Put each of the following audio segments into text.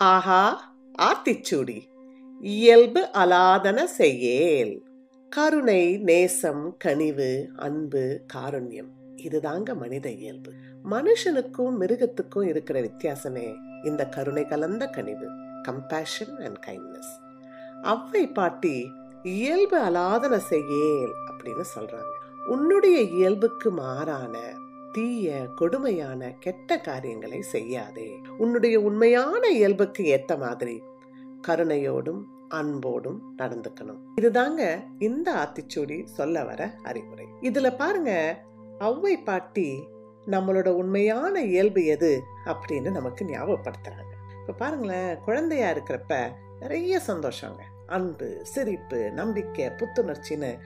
ஆஹா ஆத்திச்சூடி. இயல்பு அலாதன செயேல். கருணை நேசம் கனிவு அன்பு காருண்யம். இதுதாங்க மனித இயல்பு. மனுஷனுக்கும் மிருகத்துக்கும் இருக்கிற வித்தியாசமே இந்த கருணை கலந்த கனிவு கம்பேஷன் அண்ட் கைண்ட்னஸ் அவ்வை பாட்டி இயல்பு அலாதன செயல் அப்படின்னு சொல்றாங்க. உன்னுடைய இயல்புக்கு மாறான தீய கொடுமையான கெட்ட காரியங்களை செய்யாதே. உன்னுடைய உண்மையான இயல்புக்கு ஏத்த மாதிரி கருணையோடும் அன்போடும் நடந்துக்கணும். இதுதாங்க இந்த ஆத்திச்சூடி சொல்ல வர அறிவுரை. இதுல பாருங்க அவ்வை பாட்டி நம்மளோட உண்மையான இயல்பு எது அப்படின்னு நமக்கு ஞாபகப்படுத்துறாங்க. இப்ப பாருங்களேன் குழந்தையா இருக்கிறப்ப நிறைய சந்தோஷங்க. அன்பு சிரிப்பு நம்பிக்கை புத்துணர்ச்சின்னு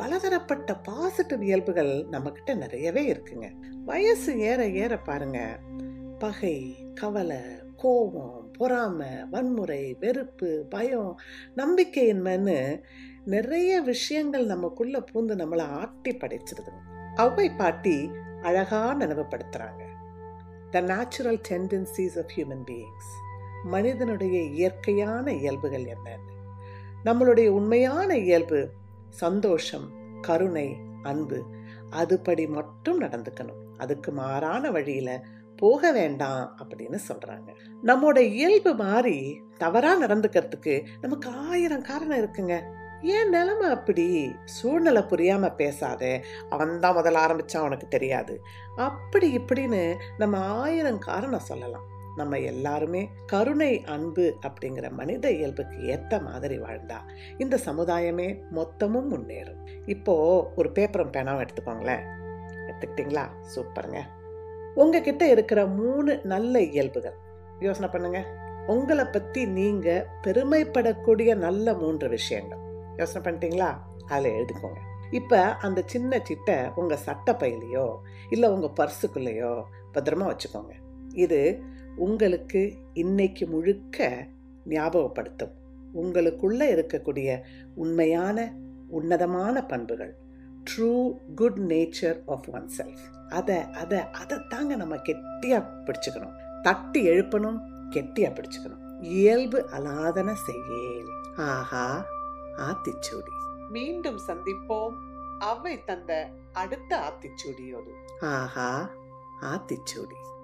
பலதரப்பட்ட பாசிட்டிவ் இயல்புகள் நம்மக்கிட்ட நிறையவே இருக்குங்க. வயசு ஏற ஏற பாருங்க. பகை கவலை கோபம் பொறாமை வன்முறை வெறுப்பு பயம் நம்பிக்கையின்மைன்னு நிறைய விஷயங்கள் நமக்குள்ளே பூந்து நம்மளை ஆட்டி படைச்சிருதுங்க அவை பாட்டி அழகாக நினைவுபடுத்துகிறாங்க the natural tendencies of human beings மனிதனுடைய இயற்கையான இயல்புகள் என்னன்னு. நம்மளுடைய உண்மையான இயல்பு சந்தோஷம் கருணை அன்பு அதுபடி மட்டும் நடந்துக்கணும். அதுக்கு மாறான வழியில் போக வேண்டாம் அப்படின்னு சொல்கிறாங்க நம்மோட இயல்பு மாறி தவறாக நடந்துக்கிறதுக்கு நமக்கு ஆயிரம் காரணம் இருக்குங்க. ஏன் நிலைமை அப்படி? சூழ்நிலை புரியாமல் பேசாதே. அவன் தான் முதல்ல ஆரம்பிச்சான் உனக்கு தெரியாது. அப்படி இப்படின்னு நம்ம ஆயிரம் காரணம் சொல்லலாம். நம்ம எல்லாருமே கருணை அன்பு அப்படிங்கிற மனித இயல்புக்கு ஏற்ற மாதிரி வாழ்ந்தா இந்த சமுதாயமே மொத்தமும் முன்னேறும். இப்போ ஒரு பேப்பரும் பேனாவும் எடுத்துக்கோங்களேன். எடுத்துக்கிட்டீங்களா? சூப்பருங்க. உங்ககிட்ட இருக்கிற மூணு நல்ல இயல்புகள். யோசனை பண்ணுங்க. உங்களை பத்தி நீங்க பெருமைப்படக்கூடிய நல்ல மூன்று விஷயங்கள். யோசனை பண்ணிட்டீங்களா? அதில் எழுதிக்கோங்க. இப்ப அந்த சின்ன சிட்டை உங்க சட்டப்பையிலையோ இல்லை உங்கள் உங்க பர்சுக்குள்ளேயோ பத்திரமா வச்சுக்கோங்க. இது உங்களுக்கு இன்னைக்கு முழுக்க ஞாபகப்படுத்தும். உங்களுக்குள்ள இருக்கக்கூடிய உண்மையான உன்னதமான பண்புகள். True good nature of oneself அதை அதை அதை தாங்க நம்ம கெட்டியா பிடிச்சுக்கணும். தட்டி எழுப்பணும் கெட்டியா பிடிச்சுக்கணும். இயல்பு அலாதன செய்யேல் ஆஹா ஆத்திச்சூடி. மீண்டும் சந்திப்போம். அவை தந்த அடுத்த ஆத்திச்சூடியோடு. ஆஹா ஆத்திச்சூடி.